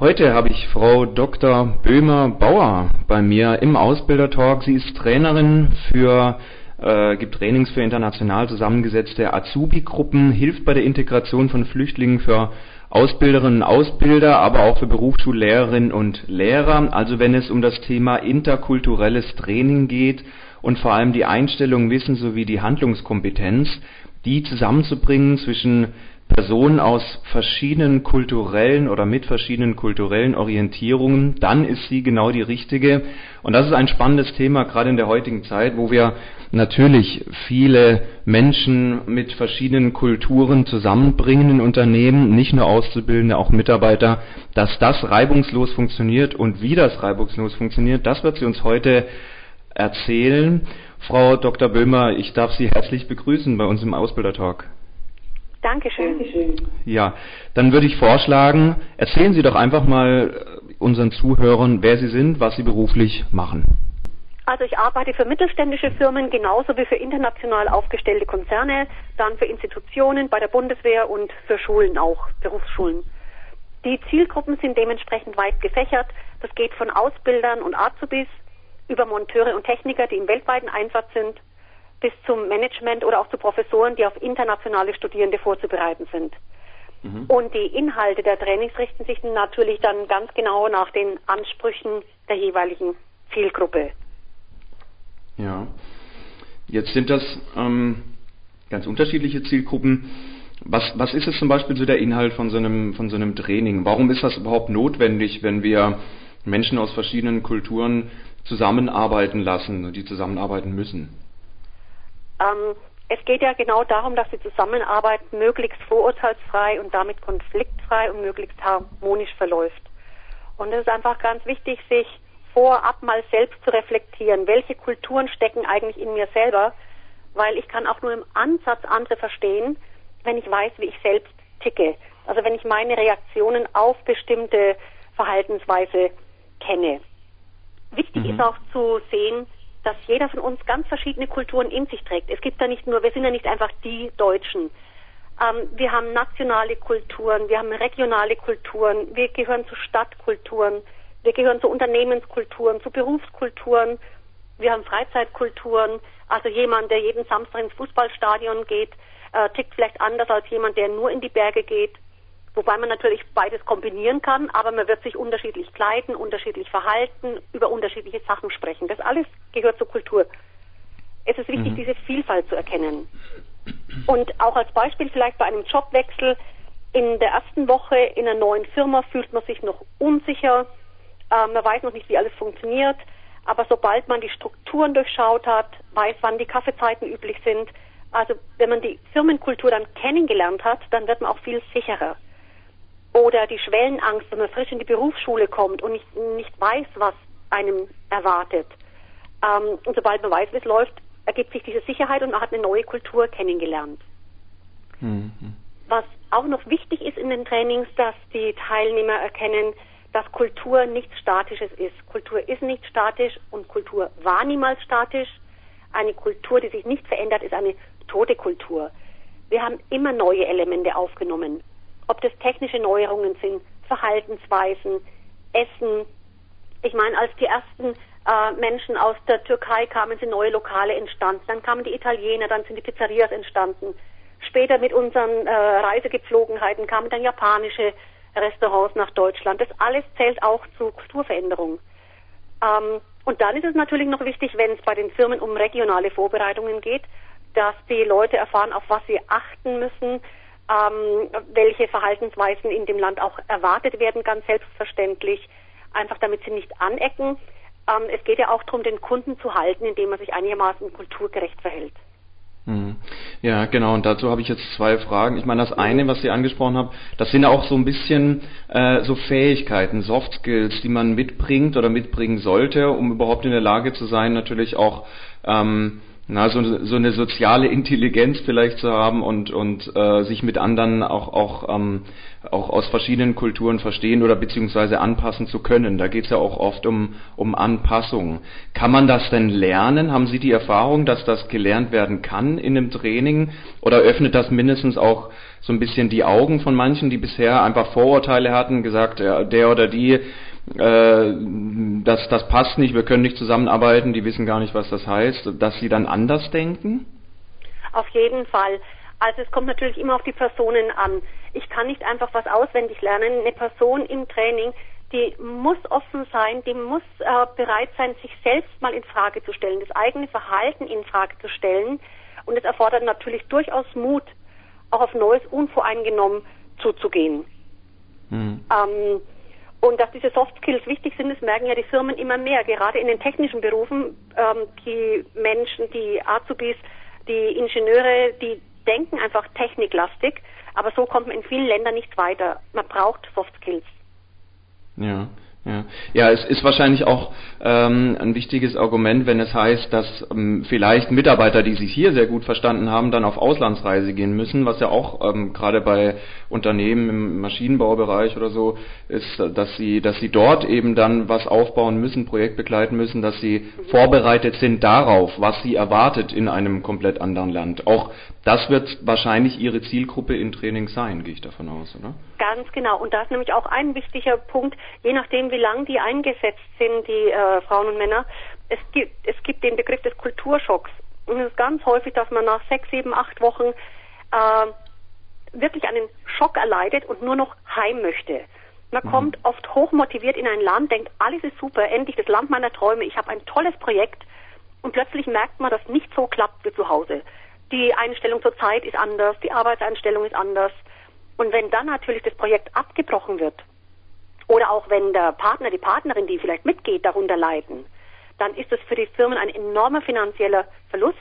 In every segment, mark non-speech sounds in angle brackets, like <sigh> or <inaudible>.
Heute habe ich Frau Dr. Böhmer-Bauer bei mir im Ausbildertalk. Sie ist Trainerin für äh, gibt Trainings für international zusammengesetzte Azubi-Gruppen, hilft bei der Integration von Flüchtlingen für Ausbilderinnen und Ausbilder, aber auch für Berufsschullehrerinnen und Lehrer. Also wenn es um das Thema interkulturelles Training geht und vor allem die Einstellung, Wissen sowie die Handlungskompetenz, die zusammenzubringen zwischen Personen aus verschiedenen kulturellen oder mit verschiedenen kulturellen Orientierungen, dann ist sie genau die richtige. Und das ist ein spannendes Thema, gerade in der heutigen Zeit, wo wir natürlich viele Menschen mit verschiedenen Kulturen zusammenbringen in Unternehmen, nicht nur Auszubildende, auch Mitarbeiter, dass das reibungslos funktioniert und wie das reibungslos funktioniert, das wird sie uns heute erzählen. Frau Dr. Böhmer, ich darf Sie herzlich begrüßen bei uns im Ausbildertalk. Dankeschön. Dankeschön. Ja, dann würde ich vorschlagen, erzählen Sie doch einfach mal unseren Zuhörern, wer Sie sind, was Sie beruflich machen. Also ich arbeite für mittelständische Firmen genauso wie für international aufgestellte Konzerne, dann für Institutionen bei der Bundeswehr und für Schulen auch, Berufsschulen. Die Zielgruppen sind dementsprechend weit gefächert. Das geht von Ausbildern und Azubis über Monteure und Techniker, die im weltweiten Einsatz sind, bis zum Management oder auch zu Professoren, die auf internationale Studierende vorzubereiten sind. Mhm. Und die Inhalte der Trainings richten sich natürlich dann ganz genau nach den Ansprüchen der jeweiligen Zielgruppe. Ja, jetzt sind das ähm, ganz unterschiedliche Zielgruppen. Was, was ist es zum Beispiel so der Inhalt von so, einem, von so einem Training? Warum ist das überhaupt notwendig, wenn wir Menschen aus verschiedenen Kulturen zusammenarbeiten lassen, die zusammenarbeiten müssen? Ähm, es geht ja genau darum, dass die Zusammenarbeit möglichst vorurteilsfrei und damit konfliktfrei und möglichst harmonisch verläuft. Und es ist einfach ganz wichtig, sich vorab mal selbst zu reflektieren, welche Kulturen stecken eigentlich in mir selber, weil ich kann auch nur im Ansatz andere verstehen, wenn ich weiß, wie ich selbst ticke. Also wenn ich meine Reaktionen auf bestimmte Verhaltensweise kenne. Wichtig mhm. ist auch zu sehen, dass jeder von uns ganz verschiedene Kulturen in sich trägt. Es gibt da nicht nur, wir sind ja nicht einfach die Deutschen. Ähm, wir haben nationale Kulturen, wir haben regionale Kulturen, wir gehören zu Stadtkulturen, wir gehören zu Unternehmenskulturen, zu Berufskulturen, wir haben Freizeitkulturen. Also jemand, der jeden Samstag ins Fußballstadion geht, äh, tickt vielleicht anders als jemand, der nur in die Berge geht. Wobei man natürlich beides kombinieren kann, aber man wird sich unterschiedlich kleiden, unterschiedlich verhalten, über unterschiedliche Sachen sprechen. Das alles gehört zur Kultur. Es ist wichtig, mhm. diese Vielfalt zu erkennen. Und auch als Beispiel vielleicht bei einem Jobwechsel, in der ersten Woche in einer neuen Firma fühlt man sich noch unsicher, äh, man weiß noch nicht, wie alles funktioniert, aber sobald man die Strukturen durchschaut hat, weiß, wann die Kaffeezeiten üblich sind, also wenn man die Firmenkultur dann kennengelernt hat, dann wird man auch viel sicherer. Oder die Schwellenangst, wenn man frisch in die Berufsschule kommt und nicht, nicht weiß, was einem erwartet. Ähm, und sobald man weiß, wie es läuft, ergibt sich diese Sicherheit und man hat eine neue Kultur kennengelernt. Mhm. Was auch noch wichtig ist in den Trainings, dass die Teilnehmer erkennen, dass Kultur nichts Statisches ist. Kultur ist nicht statisch und Kultur war niemals statisch. Eine Kultur, die sich nicht verändert, ist eine tote Kultur. Wir haben immer neue Elemente aufgenommen ob das technische Neuerungen sind, Verhaltensweisen, Essen. Ich meine, als die ersten äh, Menschen aus der Türkei kamen, sind neue Lokale entstanden. Dann kamen die Italiener, dann sind die Pizzerias entstanden. Später mit unseren äh, Reisegepflogenheiten kamen dann japanische Restaurants nach Deutschland. Das alles zählt auch zu Kulturveränderung. Ähm, und dann ist es natürlich noch wichtig, wenn es bei den Firmen um regionale Vorbereitungen geht, dass die Leute erfahren, auf was sie achten müssen, ähm, welche Verhaltensweisen in dem Land auch erwartet werden, ganz selbstverständlich, einfach damit sie nicht anecken. Ähm, es geht ja auch darum, den Kunden zu halten, indem er sich einigermaßen kulturgerecht verhält. Mhm. Ja, genau. Und dazu habe ich jetzt zwei Fragen. Ich meine, das eine, was Sie angesprochen haben, das sind auch so ein bisschen äh, so Fähigkeiten, Soft Skills, die man mitbringt oder mitbringen sollte, um überhaupt in der Lage zu sein, natürlich auch ähm, Na, so, so eine soziale Intelligenz vielleicht zu haben und, und äh, sich mit anderen auch, auch, ähm, auch aus verschiedenen Kulturen verstehen oder beziehungsweise anpassen zu können. Da geht es ja auch oft um, um Anpassung. Kann man das denn lernen? Haben Sie die Erfahrung, dass das gelernt werden kann in einem Training? Oder öffnet das mindestens auch so ein bisschen die Augen von manchen, die bisher einfach Vorurteile hatten, gesagt, der oder die äh, das, das passt nicht, wir können nicht zusammenarbeiten, die wissen gar nicht, was das heißt, dass sie dann anders denken? Auf jeden Fall. Also es kommt natürlich immer auf die Personen an. Ich kann nicht einfach was auswendig lernen. Eine Person im Training, die muss offen sein, die muss äh, bereit sein, sich selbst mal in Frage zu stellen, das eigene Verhalten in Frage zu stellen. Und es erfordert natürlich durchaus Mut, auch auf Neues unvoreingenommen zuzugehen. Hm. Ähm, und dass diese Soft Skills wichtig sind, das merken ja die Firmen immer mehr. Gerade in den technischen Berufen, ähm, die Menschen, die Azubis, die Ingenieure, die denken einfach techniklastig, aber so kommt man in vielen Ländern nicht weiter. Man braucht Soft Skills. Ja. Ja, ja es ist wahrscheinlich auch ähm, ein wichtiges Argument, wenn es heißt, dass ähm, vielleicht Mitarbeiter, die sich hier sehr gut verstanden haben, dann auf Auslandsreise gehen müssen, was ja auch ähm, gerade bei Unternehmen im Maschinenbaubereich oder so ist, dass sie, dass sie dort eben dann was aufbauen müssen, Projekt begleiten müssen, dass sie vorbereitet sind darauf, was sie erwartet in einem komplett anderen Land. Auch das wird wahrscheinlich Ihre Zielgruppe in Training sein, gehe ich davon aus, oder? Ganz genau. Und da ist nämlich auch ein wichtiger Punkt, je nachdem, wie lang die eingesetzt sind, die äh, Frauen und Männer. Es gibt, es gibt den Begriff des Kulturschocks. Und es ist ganz häufig, dass man nach sechs, sieben, acht Wochen äh, wirklich einen Schock erleidet und nur noch heim möchte. Man mhm. kommt oft hochmotiviert in ein Land, denkt, alles ist super, endlich das Land meiner Träume, ich habe ein tolles Projekt und plötzlich merkt man, dass nicht so klappt wie zu Hause die Einstellung zur Zeit ist anders, die Arbeitseinstellung ist anders. Und wenn dann natürlich das Projekt abgebrochen wird, oder auch wenn der Partner, die Partnerin, die vielleicht mitgeht, darunter leiden, dann ist das für die Firmen ein enormer finanzieller Verlust.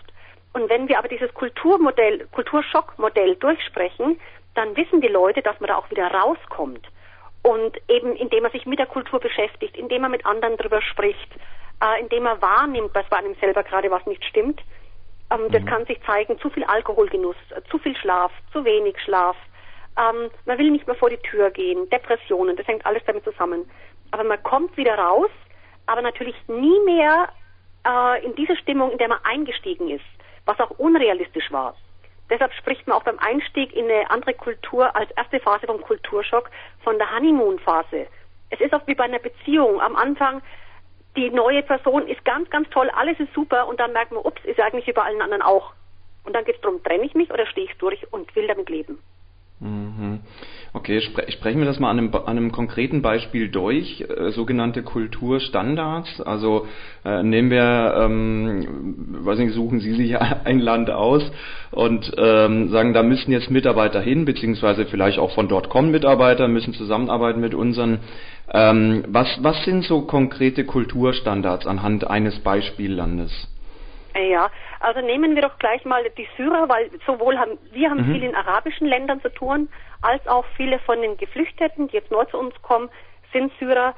Und wenn wir aber dieses Kulturmodell, Kulturschockmodell durchsprechen, dann wissen die Leute, dass man da auch wieder rauskommt. Und eben indem man sich mit der Kultur beschäftigt, indem man mit anderen drüber spricht, äh, indem man wahrnimmt, dass bei einem selber gerade was nicht stimmt, ähm, das mhm. kann sich zeigen, zu viel Alkoholgenuss, äh, zu viel Schlaf, zu wenig Schlaf. Ähm, man will nicht mehr vor die Tür gehen, Depressionen, das hängt alles damit zusammen. Aber man kommt wieder raus, aber natürlich nie mehr äh, in diese Stimmung, in der man eingestiegen ist, was auch unrealistisch war. Deshalb spricht man auch beim Einstieg in eine andere Kultur als erste Phase vom Kulturschock von der Honeymoon-Phase. Es ist auch wie bei einer Beziehung. Am Anfang die neue Person ist ganz, ganz toll, alles ist super und dann merkt man, ups, ist eigentlich über allen anderen auch. Und dann geht es darum, trenne ich mich oder stehe ich durch und will damit leben. Mhm. Okay, spre sprechen wir das mal an einem, an einem konkreten Beispiel durch, äh, sogenannte Kulturstandards. Also äh, nehmen wir, ähm, weiß nicht, suchen Sie sich <laughs> ein Land aus und ähm, sagen, da müssen jetzt Mitarbeiter hin, beziehungsweise vielleicht auch von dort kommen Mitarbeiter, müssen zusammenarbeiten mit unseren. Ähm, was, was sind so konkrete Kulturstandards anhand eines Beispiellandes? Ja, also nehmen wir doch gleich mal die Syrer, weil sowohl haben wir haben mhm. viel in arabischen Ländern zu tun, als auch viele von den Geflüchteten, die jetzt neu zu uns kommen, sind Syrer.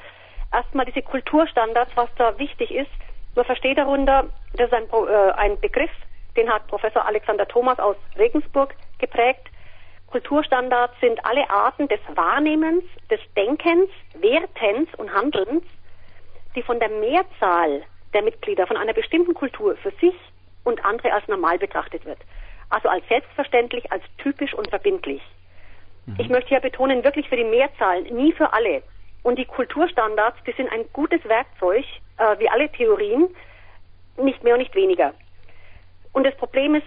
Erstmal diese Kulturstandards, was da wichtig ist. Man versteht darunter, das ist ein, äh, ein Begriff, den hat Professor Alexander Thomas aus Regensburg geprägt. Kulturstandards sind alle Arten des Wahrnehmens, des Denkens, Wertens und Handelns, die von der Mehrzahl der Mitglieder von einer bestimmten Kultur für sich und andere als normal betrachtet wird. Also als selbstverständlich, als typisch und verbindlich. Mhm. Ich möchte ja betonen, wirklich für die Mehrzahl, nie für alle. Und die Kulturstandards, die sind ein gutes Werkzeug, äh, wie alle Theorien, nicht mehr und nicht weniger. Und das Problem ist,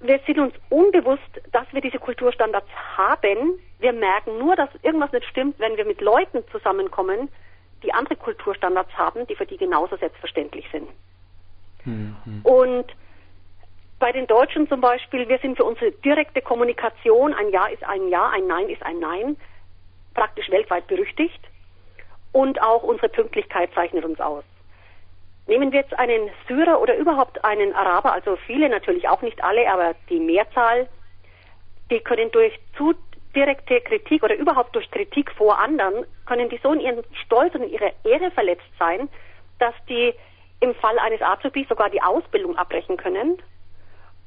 wir sind uns unbewusst, dass wir diese Kulturstandards haben. Wir merken nur, dass irgendwas nicht stimmt, wenn wir mit Leuten zusammenkommen, die andere Kulturstandards haben, die für die genauso selbstverständlich sind. Mhm. Und bei den Deutschen zum Beispiel, wir sind für unsere direkte Kommunikation, ein Ja ist ein Ja, ein Nein ist ein Nein, praktisch weltweit berüchtigt. Und auch unsere Pünktlichkeit zeichnet uns aus. Nehmen wir jetzt einen Syrer oder überhaupt einen Araber, also viele natürlich auch nicht alle, aber die Mehrzahl, die können durch zu direkte Kritik oder überhaupt durch Kritik vor anderen, können die so in ihren Stolz und in ihrer Ehre verletzt sein, dass die im Fall eines Azubis sogar die Ausbildung abbrechen können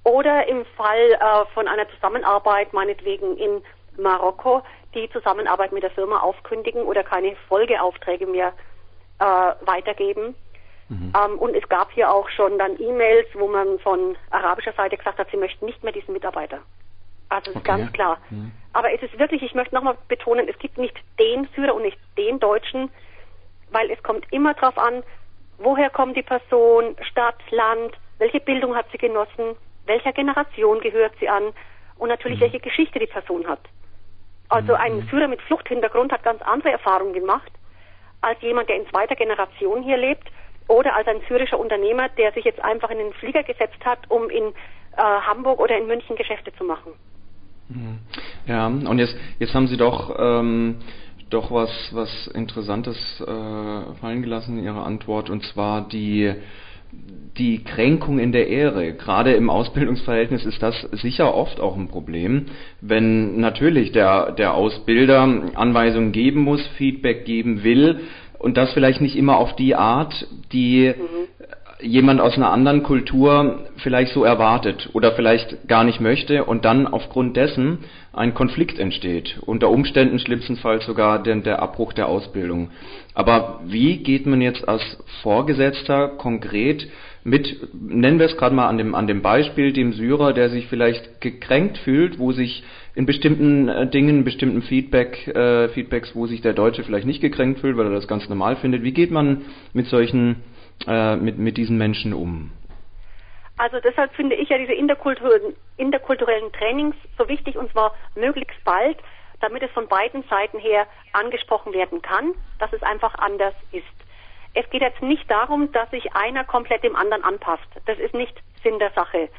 oder im Fall äh, von einer Zusammenarbeit, meinetwegen in Marokko, die Zusammenarbeit mit der Firma aufkündigen oder keine Folgeaufträge mehr äh, weitergeben. Mhm. Ähm, und es gab hier auch schon dann E-Mails, wo man von arabischer Seite gesagt hat, sie möchten nicht mehr diesen Mitarbeiter. Also es ist okay. ganz klar. Mhm. Aber es ist wirklich, ich möchte nochmal betonen, es gibt nicht den Syrer und nicht den Deutschen, weil es kommt immer darauf an, woher kommt die Person, Stadt, Land, welche Bildung hat sie genossen, welcher Generation gehört sie an und natürlich mhm. welche Geschichte die Person hat. Also ein mhm. Syrer mit Fluchthintergrund hat ganz andere Erfahrungen gemacht als jemand, der in zweiter Generation hier lebt oder als ein syrischer Unternehmer, der sich jetzt einfach in den Flieger gesetzt hat, um in äh, Hamburg oder in München Geschäfte zu machen. Mhm. Ja, und jetzt, jetzt haben Sie doch, ähm, doch was, was Interessantes äh, fallen gelassen in Ihrer Antwort, und zwar die, die Kränkung in der Ehre. Gerade im Ausbildungsverhältnis ist das sicher oft auch ein Problem, wenn natürlich der, der Ausbilder Anweisungen geben muss, Feedback geben will und das vielleicht nicht immer auf die Art, die mhm jemand aus einer anderen Kultur vielleicht so erwartet oder vielleicht gar nicht möchte und dann aufgrund dessen ein Konflikt entsteht. Unter Umständen schlimmstenfalls sogar der, der Abbruch der Ausbildung. Aber wie geht man jetzt als Vorgesetzter konkret mit, nennen wir es gerade mal an dem, an dem Beispiel, dem Syrer, der sich vielleicht gekränkt fühlt, wo sich in bestimmten äh, Dingen, bestimmten Feedback, äh, Feedbacks, wo sich der Deutsche vielleicht nicht gekränkt fühlt, weil er das ganz normal findet. Wie geht man mit solchen äh, mit, mit diesen Menschen um? Also deshalb finde ich ja diese interkulturellen, interkulturellen Trainings so wichtig und zwar möglichst bald, damit es von beiden Seiten her angesprochen werden kann, dass es einfach anders ist. Es geht jetzt nicht darum, dass sich einer komplett dem anderen anpasst. Das ist nicht Sinn der Sache.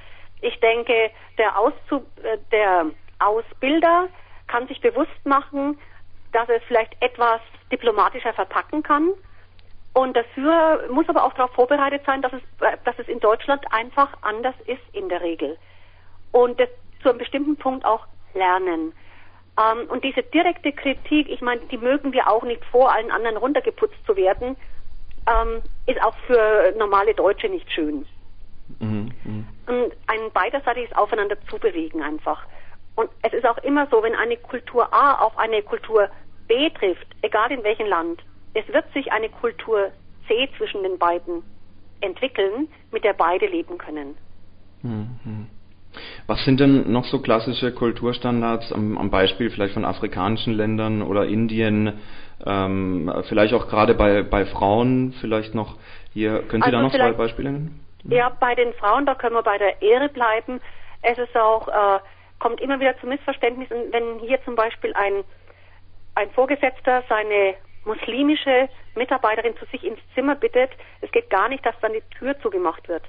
Ich denke, der, Auszub, äh, der Ausbilder kann sich bewusst machen, dass er es vielleicht etwas diplomatischer verpacken kann und dafür muss aber auch darauf vorbereitet sein, dass es, dass es in Deutschland einfach anders ist in der Regel. Und das zu einem bestimmten Punkt auch lernen. Ähm, und diese direkte Kritik, ich meine, die mögen wir auch nicht vor allen anderen runtergeputzt zu werden, ähm, ist auch für normale Deutsche nicht schön. Mhm, mh. Und ein beiderseitiges Aufeinander zu bewegen einfach. Und es ist auch immer so, wenn eine Kultur A auf eine Kultur B trifft, egal in welchem Land, es wird sich eine Kultur C zwischen den beiden entwickeln, mit der beide leben können. Mhm. Was sind denn noch so klassische Kulturstandards am, am Beispiel vielleicht von afrikanischen Ländern oder Indien, ähm, vielleicht auch gerade bei, bei Frauen, vielleicht noch hier, können Sie also da noch zwei Beispiele nennen? Ja, bei den Frauen, da können wir bei der Ehre bleiben. Es ist auch, äh, kommt immer wieder zu Missverständnissen, wenn hier zum Beispiel ein, ein Vorgesetzter seine muslimische Mitarbeiterin zu sich ins Zimmer bittet, es geht gar nicht, dass dann die Tür zugemacht wird.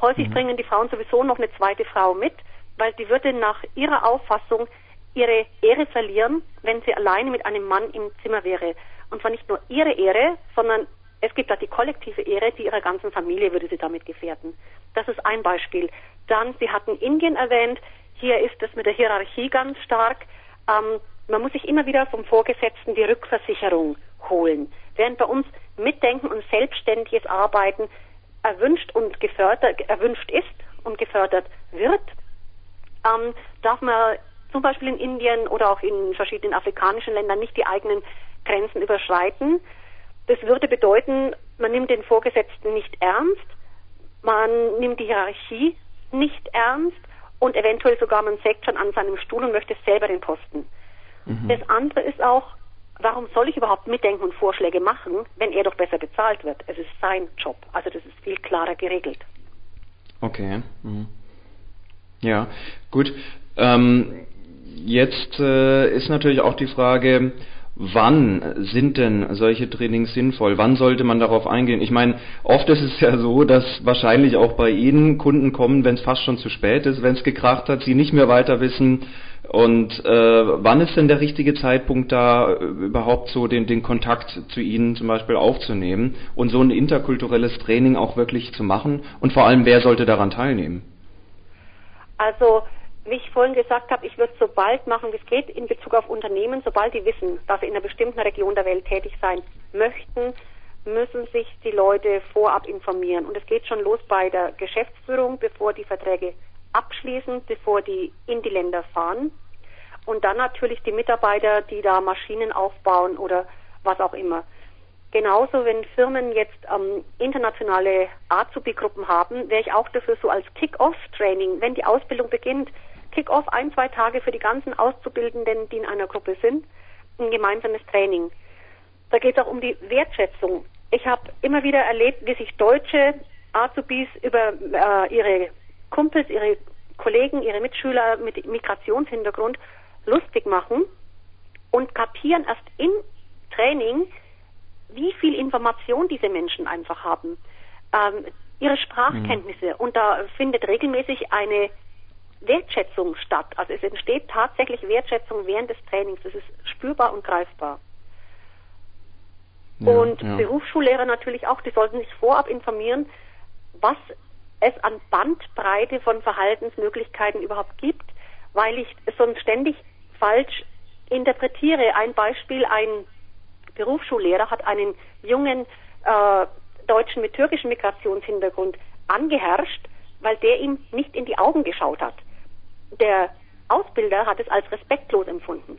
Häufig mhm. bringen die Frauen sowieso noch eine zweite Frau mit, weil die würde nach ihrer Auffassung ihre Ehre verlieren, wenn sie alleine mit einem Mann im Zimmer wäre. Und zwar nicht nur ihre Ehre, sondern es gibt da die kollektive Ehre, die ihrer ganzen Familie würde sie damit gefährden. Das ist ein Beispiel. Dann, Sie hatten Indien erwähnt, hier ist es mit der Hierarchie ganz stark. Ähm, man muss sich immer wieder vom Vorgesetzten die Rückversicherung holen. Während bei uns Mitdenken und selbstständiges Arbeiten erwünscht und gefördert, erwünscht ist und gefördert wird, ähm, darf man zum Beispiel in Indien oder auch in verschiedenen afrikanischen Ländern nicht die eigenen Grenzen überschreiten. Das würde bedeuten, man nimmt den Vorgesetzten nicht ernst, man nimmt die Hierarchie nicht ernst und eventuell sogar man sägt schon an seinem Stuhl und möchte selber den Posten. Mhm. Das andere ist auch, warum soll ich überhaupt mitdenken und Vorschläge machen, wenn er doch besser bezahlt wird? Es ist sein Job. Also das ist viel klarer geregelt. Okay. Mhm. Ja, gut. Ähm, jetzt äh, ist natürlich auch die Frage, Wann sind denn solche Trainings sinnvoll? Wann sollte man darauf eingehen? Ich meine, oft ist es ja so, dass wahrscheinlich auch bei Ihnen Kunden kommen, wenn es fast schon zu spät ist, wenn es gekracht hat, Sie nicht mehr weiter wissen. Und äh, wann ist denn der richtige Zeitpunkt da überhaupt so den, den Kontakt zu Ihnen zum Beispiel aufzunehmen und so ein interkulturelles Training auch wirklich zu machen? Und vor allem, wer sollte daran teilnehmen? Also wie ich vorhin gesagt habe, ich würde es so bald machen, wie es geht, in Bezug auf Unternehmen, sobald die wissen, dass sie in einer bestimmten Region der Welt tätig sein möchten, müssen sich die Leute vorab informieren. Und es geht schon los bei der Geschäftsführung, bevor die Verträge abschließen, bevor die in die Länder fahren. Und dann natürlich die Mitarbeiter, die da Maschinen aufbauen oder was auch immer. Genauso, wenn Firmen jetzt ähm, internationale Azubi-Gruppen haben, wäre ich auch dafür so als Kick-Off-Training, wenn die Ausbildung beginnt, Kick-Off ein, zwei Tage für die ganzen Auszubildenden, die in einer Gruppe sind, ein gemeinsames Training. Da geht es auch um die Wertschätzung. Ich habe immer wieder erlebt, wie sich deutsche Azubis über äh, ihre Kumpels, ihre Kollegen, ihre Mitschüler mit Migrationshintergrund lustig machen und kapieren erst im Training, wie viel Information diese Menschen einfach haben. Ähm, ihre Sprachkenntnisse. Mhm. Und da findet regelmäßig eine Wertschätzung statt. Also es entsteht tatsächlich Wertschätzung während des Trainings. Das ist spürbar und greifbar. Ja, und ja. Berufsschullehrer natürlich auch, die sollten sich vorab informieren, was es an Bandbreite von Verhaltensmöglichkeiten überhaupt gibt, weil ich sonst ständig falsch interpretiere. Ein Beispiel, ein Berufsschullehrer hat einen jungen äh, Deutschen mit türkischem Migrationshintergrund angeherrscht, weil der ihm nicht in die Augen geschaut hat. Der Ausbilder hat es als respektlos empfunden.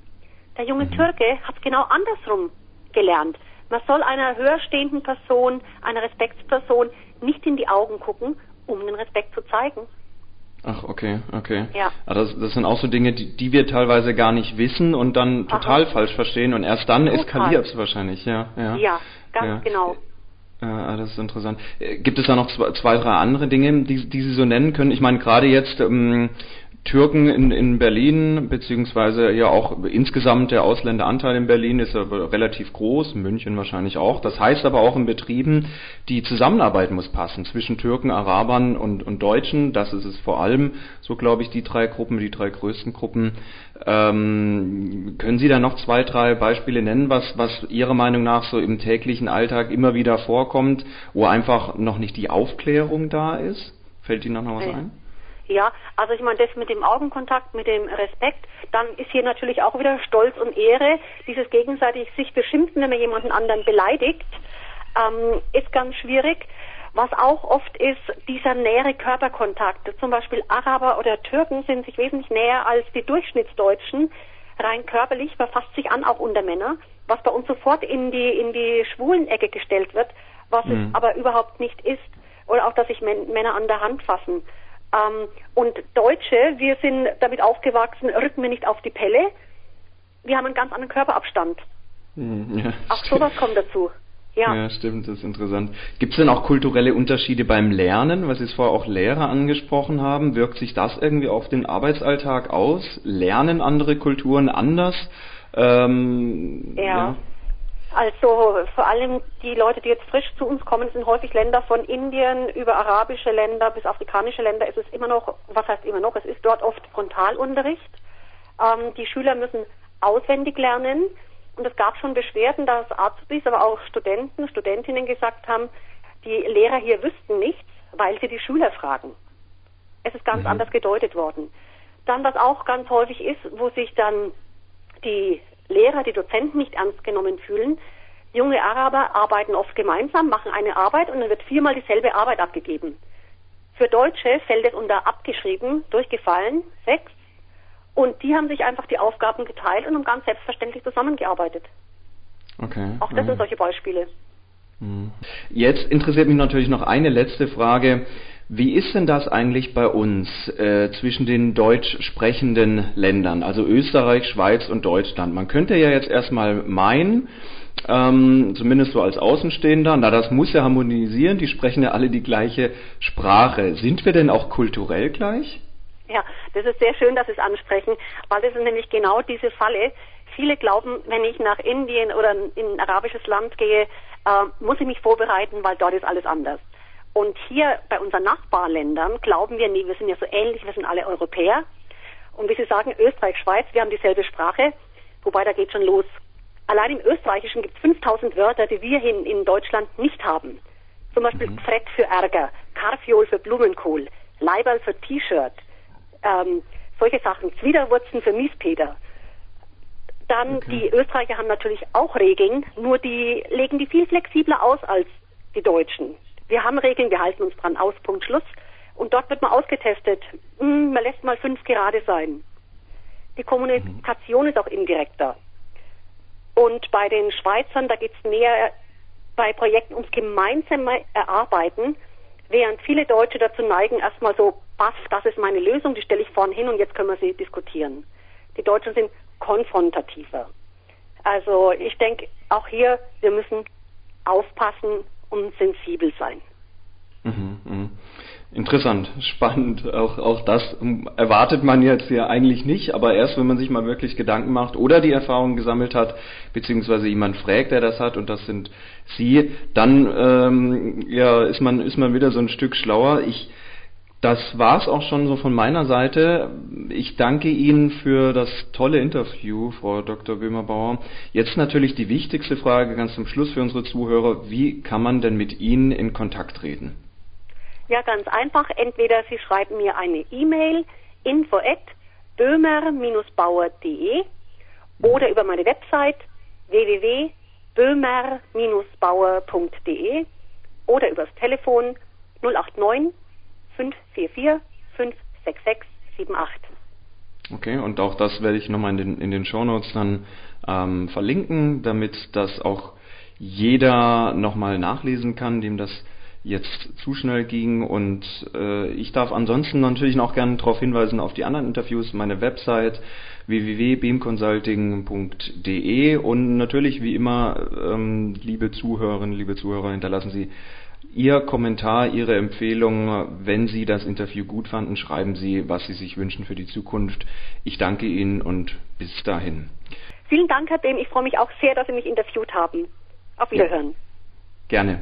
Der junge mhm. Türke hat genau andersrum gelernt. Man soll einer höher stehenden Person, einer Respektsperson nicht in die Augen gucken, um den Respekt zu zeigen. Ach, okay, okay. Ja. Aber das, das sind auch so Dinge, die, die wir teilweise gar nicht wissen und dann total Aha. falsch verstehen und erst dann eskaliert es wahrscheinlich, ja. Ja, ja ganz ja. genau. Ja, das ist interessant. Äh, gibt es da noch zwei, zwei, drei andere Dinge, die, die Sie so nennen können? Ich meine, gerade jetzt ähm, Türken in, in Berlin, beziehungsweise ja auch insgesamt der Ausländeranteil in Berlin ist aber relativ groß, München wahrscheinlich auch. Das heißt aber auch in Betrieben, die Zusammenarbeit muss passen zwischen Türken, Arabern und, und Deutschen. Das ist es vor allem, so glaube ich, die drei Gruppen, die drei größten Gruppen. Ähm, können Sie da noch zwei, drei Beispiele nennen, was, was Ihrer Meinung nach so im täglichen Alltag immer wieder vorkommt, wo einfach noch nicht die Aufklärung da ist? Fällt Ihnen noch was ein? Ja, also ich meine, das mit dem Augenkontakt, mit dem Respekt, dann ist hier natürlich auch wieder Stolz und Ehre, dieses gegenseitig sich beschimpfen, wenn man jemanden anderen beleidigt, ähm, ist ganz schwierig. Was auch oft ist, dieser nähere Körperkontakt. Zum Beispiel Araber oder Türken sind sich wesentlich näher als die Durchschnittsdeutschen, rein körperlich, man fasst sich an, auch unter Männer, was bei uns sofort in die, in die schwulen Ecke gestellt wird, was mhm. es aber überhaupt nicht ist. Oder auch, dass sich Männer an der Hand fassen. Ähm, und Deutsche, wir sind damit aufgewachsen, rücken wir nicht auf die Pelle. Wir haben einen ganz anderen Körperabstand. Hm, ja, auch sowas kommt dazu. Ja. ja, stimmt, das ist interessant. Gibt es denn auch kulturelle Unterschiede beim Lernen, was Sie vorher auch Lehrer angesprochen haben? Wirkt sich das irgendwie auf den Arbeitsalltag aus? Lernen andere Kulturen anders? Ähm, ja. ja. Also vor allem die Leute, die jetzt frisch zu uns kommen, sind häufig Länder von Indien über arabische Länder bis afrikanische Länder. Es ist immer noch, was heißt immer noch, es ist dort oft Frontalunterricht. Ähm, die Schüler müssen auswendig lernen. Und es gab schon Beschwerden, dass Azubis, aber auch Studenten, Studentinnen gesagt haben, die Lehrer hier wüssten nichts, weil sie die Schüler fragen. Es ist ganz mhm. anders gedeutet worden. Dann, was auch ganz häufig ist, wo sich dann die Lehrer, die Dozenten nicht ernst genommen fühlen. Junge Araber arbeiten oft gemeinsam, machen eine Arbeit und dann wird viermal dieselbe Arbeit abgegeben. Für Deutsche fällt es unter abgeschrieben, durchgefallen, sechs. Und die haben sich einfach die Aufgaben geteilt und haben ganz selbstverständlich zusammengearbeitet. Okay. Auch das ja. sind solche Beispiele. Hm. Jetzt interessiert mich natürlich noch eine letzte Frage. Wie ist denn das eigentlich bei uns äh, zwischen den deutsch sprechenden Ländern, also Österreich, Schweiz und Deutschland? Man könnte ja jetzt erstmal meinen, ähm, zumindest so als Außenstehender, na das muss ja harmonisieren, die sprechen ja alle die gleiche Sprache. Sind wir denn auch kulturell gleich? Ja, das ist sehr schön, dass Sie es ansprechen, weil das ist nämlich genau diese Falle. Viele glauben, wenn ich nach Indien oder in ein arabisches Land gehe, äh, muss ich mich vorbereiten, weil dort ist alles anders. Und hier bei unseren Nachbarländern glauben wir, nee, wir sind ja so ähnlich, wir sind alle Europäer. Und wie Sie sagen, Österreich, Schweiz, wir haben dieselbe Sprache, wobei da geht schon los. Allein im Österreichischen gibt es 5000 Wörter, die wir in, in Deutschland nicht haben. Zum Beispiel mhm. Fred für Ärger, Karfiol für Blumenkohl, Leiberl für T-Shirt, ähm, solche Sachen, Zwiderwurzen für Miespeter. Dann okay. die Österreicher haben natürlich auch Regeln, nur die legen die viel flexibler aus als die Deutschen. Wir haben Regeln, wir halten uns dran aus, Punkt Schluss. Und dort wird man ausgetestet. Hm, man lässt mal fünf gerade sein. Die Kommunikation mhm. ist auch indirekter. Und bei den Schweizern, da geht es mehr bei Projekten ums gemeinsame Erarbeiten, während viele Deutsche dazu neigen, erstmal so, baff, das ist meine Lösung, die stelle ich vorne hin und jetzt können wir sie diskutieren. Die Deutschen sind konfrontativer. Also ich denke, auch hier, wir müssen aufpassen und sensibel sein. Mhm, mh. Interessant, spannend. Auch, auch das erwartet man jetzt ja eigentlich nicht, aber erst wenn man sich mal wirklich Gedanken macht oder die Erfahrung gesammelt hat, beziehungsweise jemand fragt, der das hat, und das sind Sie, dann ähm, ja, ist man ist man wieder so ein Stück schlauer. Ich das war's auch schon so von meiner Seite. Ich danke Ihnen für das tolle Interview, Frau Dr. Böhmer-Bauer. Jetzt natürlich die wichtigste Frage ganz zum Schluss für unsere Zuhörer. Wie kann man denn mit Ihnen in Kontakt treten? Ja, ganz einfach. Entweder Sie schreiben mir eine E-Mail info at böhmer-bauer.de oder über meine Website www.böhmer-bauer.de oder übers Telefon 089 544 566 78. Okay, und auch das werde ich nochmal in den, in den Shownotes dann ähm, verlinken, damit das auch jeder nochmal nachlesen kann, dem das jetzt zu schnell ging. Und äh, ich darf ansonsten natürlich noch gerne darauf hinweisen auf die anderen Interviews, meine Website www.beamconsulting.de und natürlich wie immer, ähm, liebe Zuhörerinnen, liebe Zuhörer, hinterlassen Sie Ihr Kommentar, Ihre Empfehlung, wenn Sie das Interview gut fanden, schreiben Sie, was Sie sich wünschen für die Zukunft. Ich danke Ihnen und bis dahin. Vielen Dank, Herr Behm. Ich freue mich auch sehr, dass Sie mich interviewt haben. Auf Wiederhören. Ja. Gerne.